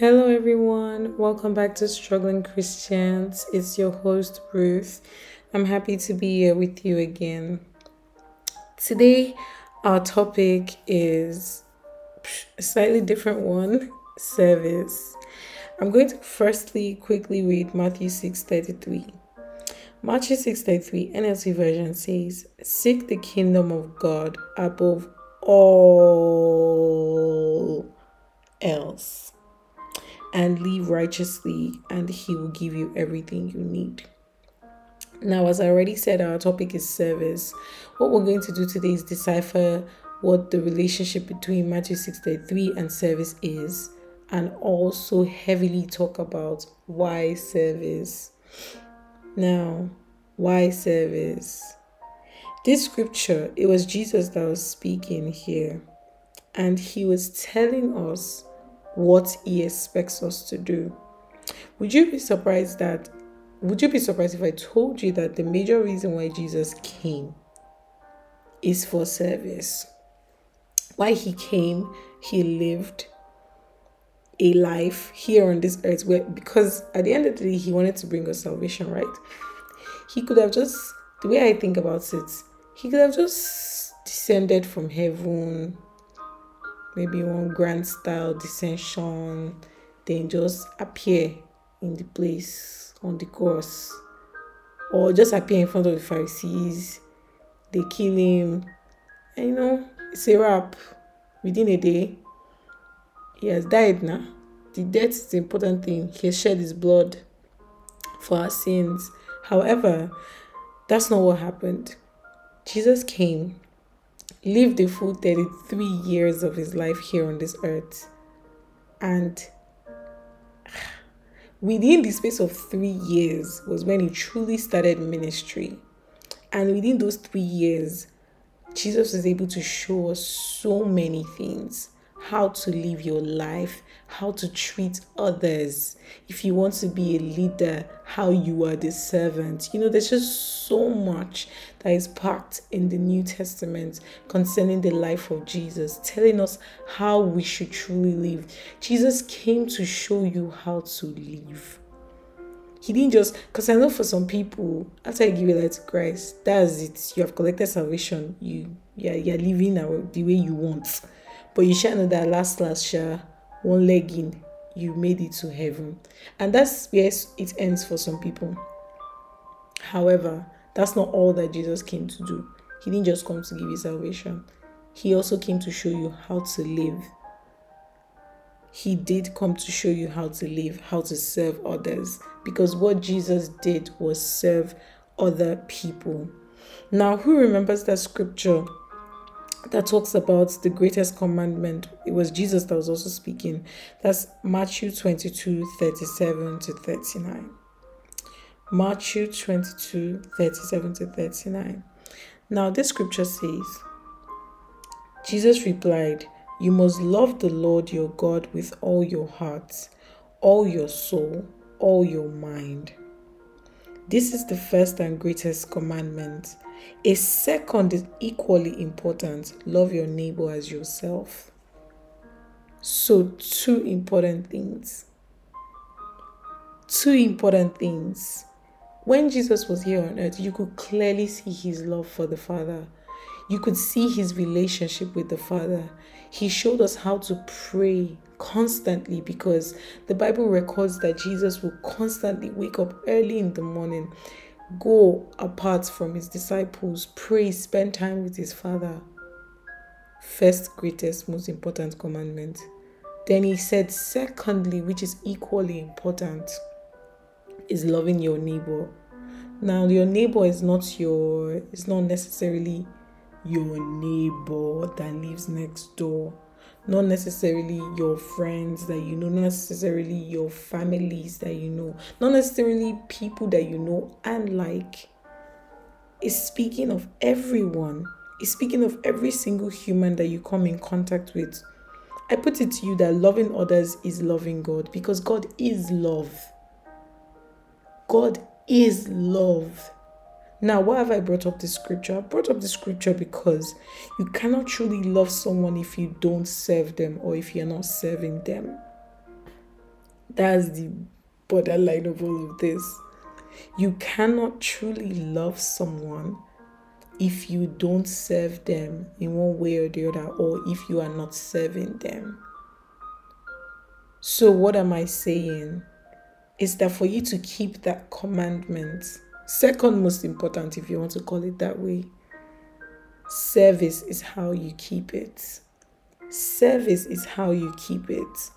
Hello, everyone. Welcome back to Struggling Christians. It's your host, Ruth. I'm happy to be here with you again. Today, our topic is a slightly different one service. I'm going to firstly quickly read Matthew 6:33. Matthew 6:33 NLT version says, "Seek the kingdom of God above all else." And live righteously, and He will give you everything you need. Now, as I already said, our topic is service. What we're going to do today is decipher what the relationship between Matthew 6:33 and service is, and also heavily talk about why service. Now, why service? This scripture, it was Jesus that was speaking here, and he was telling us what he expects us to do. Would you be surprised that would you be surprised if I told you that the major reason why Jesus came is for service? Why he came, he lived a life here on this earth where because at the end of the day he wanted to bring us salvation, right? He could have just the way I think about it, he could have just descended from heaven, maybe one grand style dissension, then just appear in the place on the cross, or just appear in front of the Pharisees. They kill him, and you know, it's a wrap within a day. He has died now. The death is the important thing. He has shed his blood for our sins. However, that's not what happened. Jesus came lived the full 33 years of his life here on this earth. And within the space of three years was when he truly started ministry. And within those three years, Jesus was able to show us so many things how to live your life, how to treat others. If you want to be a leader, how you are the servant. You know, there's just so much that is packed in the New Testament concerning the life of Jesus, telling us how we should truly live. Jesus came to show you how to live. He didn't just because I know for some people, after I give your life to Christ, that's it. You have collected salvation. You yeah, you're living the way you want but you shall know that last last shall one leg in, you made it to heaven. And that's yes, it ends for some people. However, that's not all that Jesus came to do. He didn't just come to give you salvation, He also came to show you how to live. He did come to show you how to live, how to serve others, because what Jesus did was serve other people. Now, who remembers that scripture that talks about the greatest commandment. It was Jesus that was also speaking. That's Matthew 22 37 to 39. Matthew 22 37 to 39. Now, this scripture says, Jesus replied, You must love the Lord your God with all your heart, all your soul, all your mind. This is the first and greatest commandment. A second is equally important love your neighbor as yourself. So, two important things. Two important things. When Jesus was here on earth, you could clearly see his love for the Father. You could see his relationship with the Father. He showed us how to pray constantly because the Bible records that Jesus will constantly wake up early in the morning go apart from his disciples, pray, spend time with his father. First, greatest, most important commandment. Then he said, secondly, which is equally important, is loving your neighbor. Now, your neighbor is not your, it's not necessarily your neighbor that lives next door not necessarily your friends that you know, not necessarily your families that you know, not necessarily people that you know and like. Is speaking of everyone, is speaking of every single human that you come in contact with. I put it to you that loving others is loving God because God is love. God is love. Now, why have I brought up this scripture? I brought up the scripture because you cannot truly love someone if you don't serve them or if you're not serving them. That's the borderline of all of this. You cannot truly love someone if you don't serve them in one way or the other, or if you are not serving them. So, what am I saying? Is that for you to keep that commandment, second most important, if you want to call it that way, service is how you keep it. Service is how you keep it.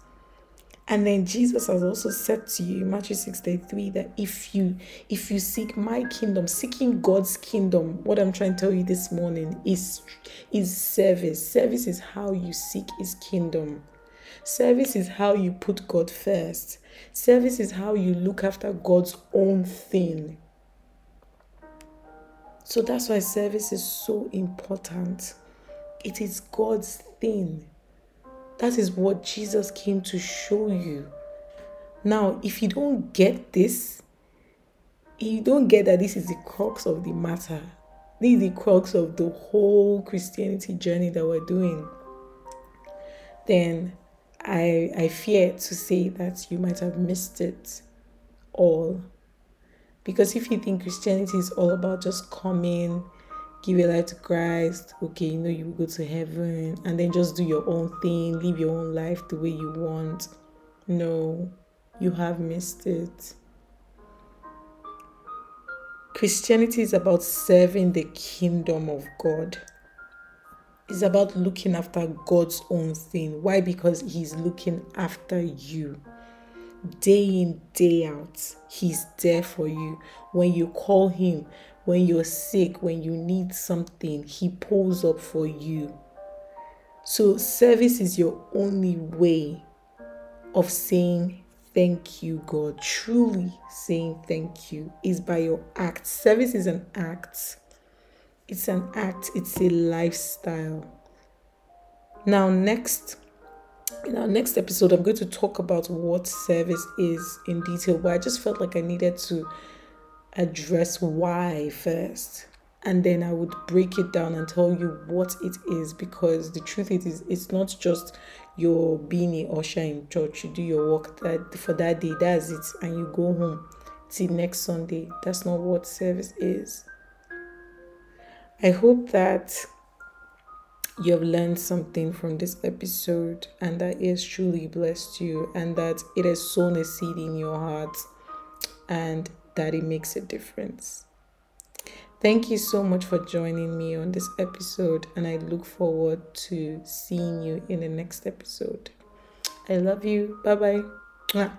And then Jesus has also said to you, Matthew 6:33, that if you if you seek my kingdom, seeking God's kingdom, what I'm trying to tell you this morning is is service. Service is how you seek his kingdom. Service is how you put God first. Service is how you look after God's own thing. So that's why service is so important. It is God's thing. That is what Jesus came to show you. Now, if you don't get this, you don't get that this is the crux of the matter. This is the crux of the whole Christianity journey that we're doing. Then I I fear to say that you might have missed it all. Because if you think Christianity is all about just coming, give your life to Christ, okay, you know you go to heaven, and then just do your own thing, live your own life the way you want. No, you have missed it. Christianity is about serving the kingdom of God. It's about looking after God's own thing. Why? Because He's looking after you. Day in, day out, He's there for you. When you call Him, when you're sick, when you need something, He pulls up for you. So, service is your only way of saying thank you, God. Truly saying thank you is by your act. Service is an act, it's an act, it's a lifestyle. Now, next. In our next episode, I'm going to talk about what service is in detail, but I just felt like I needed to address why first and then I would break it down and tell you what it is because the truth is, it's not just your being a usher in church. You do your work that for that day, that's it, and you go home till next Sunday. That's not what service is. I hope that you have learned something from this episode and that it has truly blessed you and that it has sown a seed in your heart and that it makes a difference. Thank you so much for joining me on this episode, and I look forward to seeing you in the next episode. I love you. Bye bye.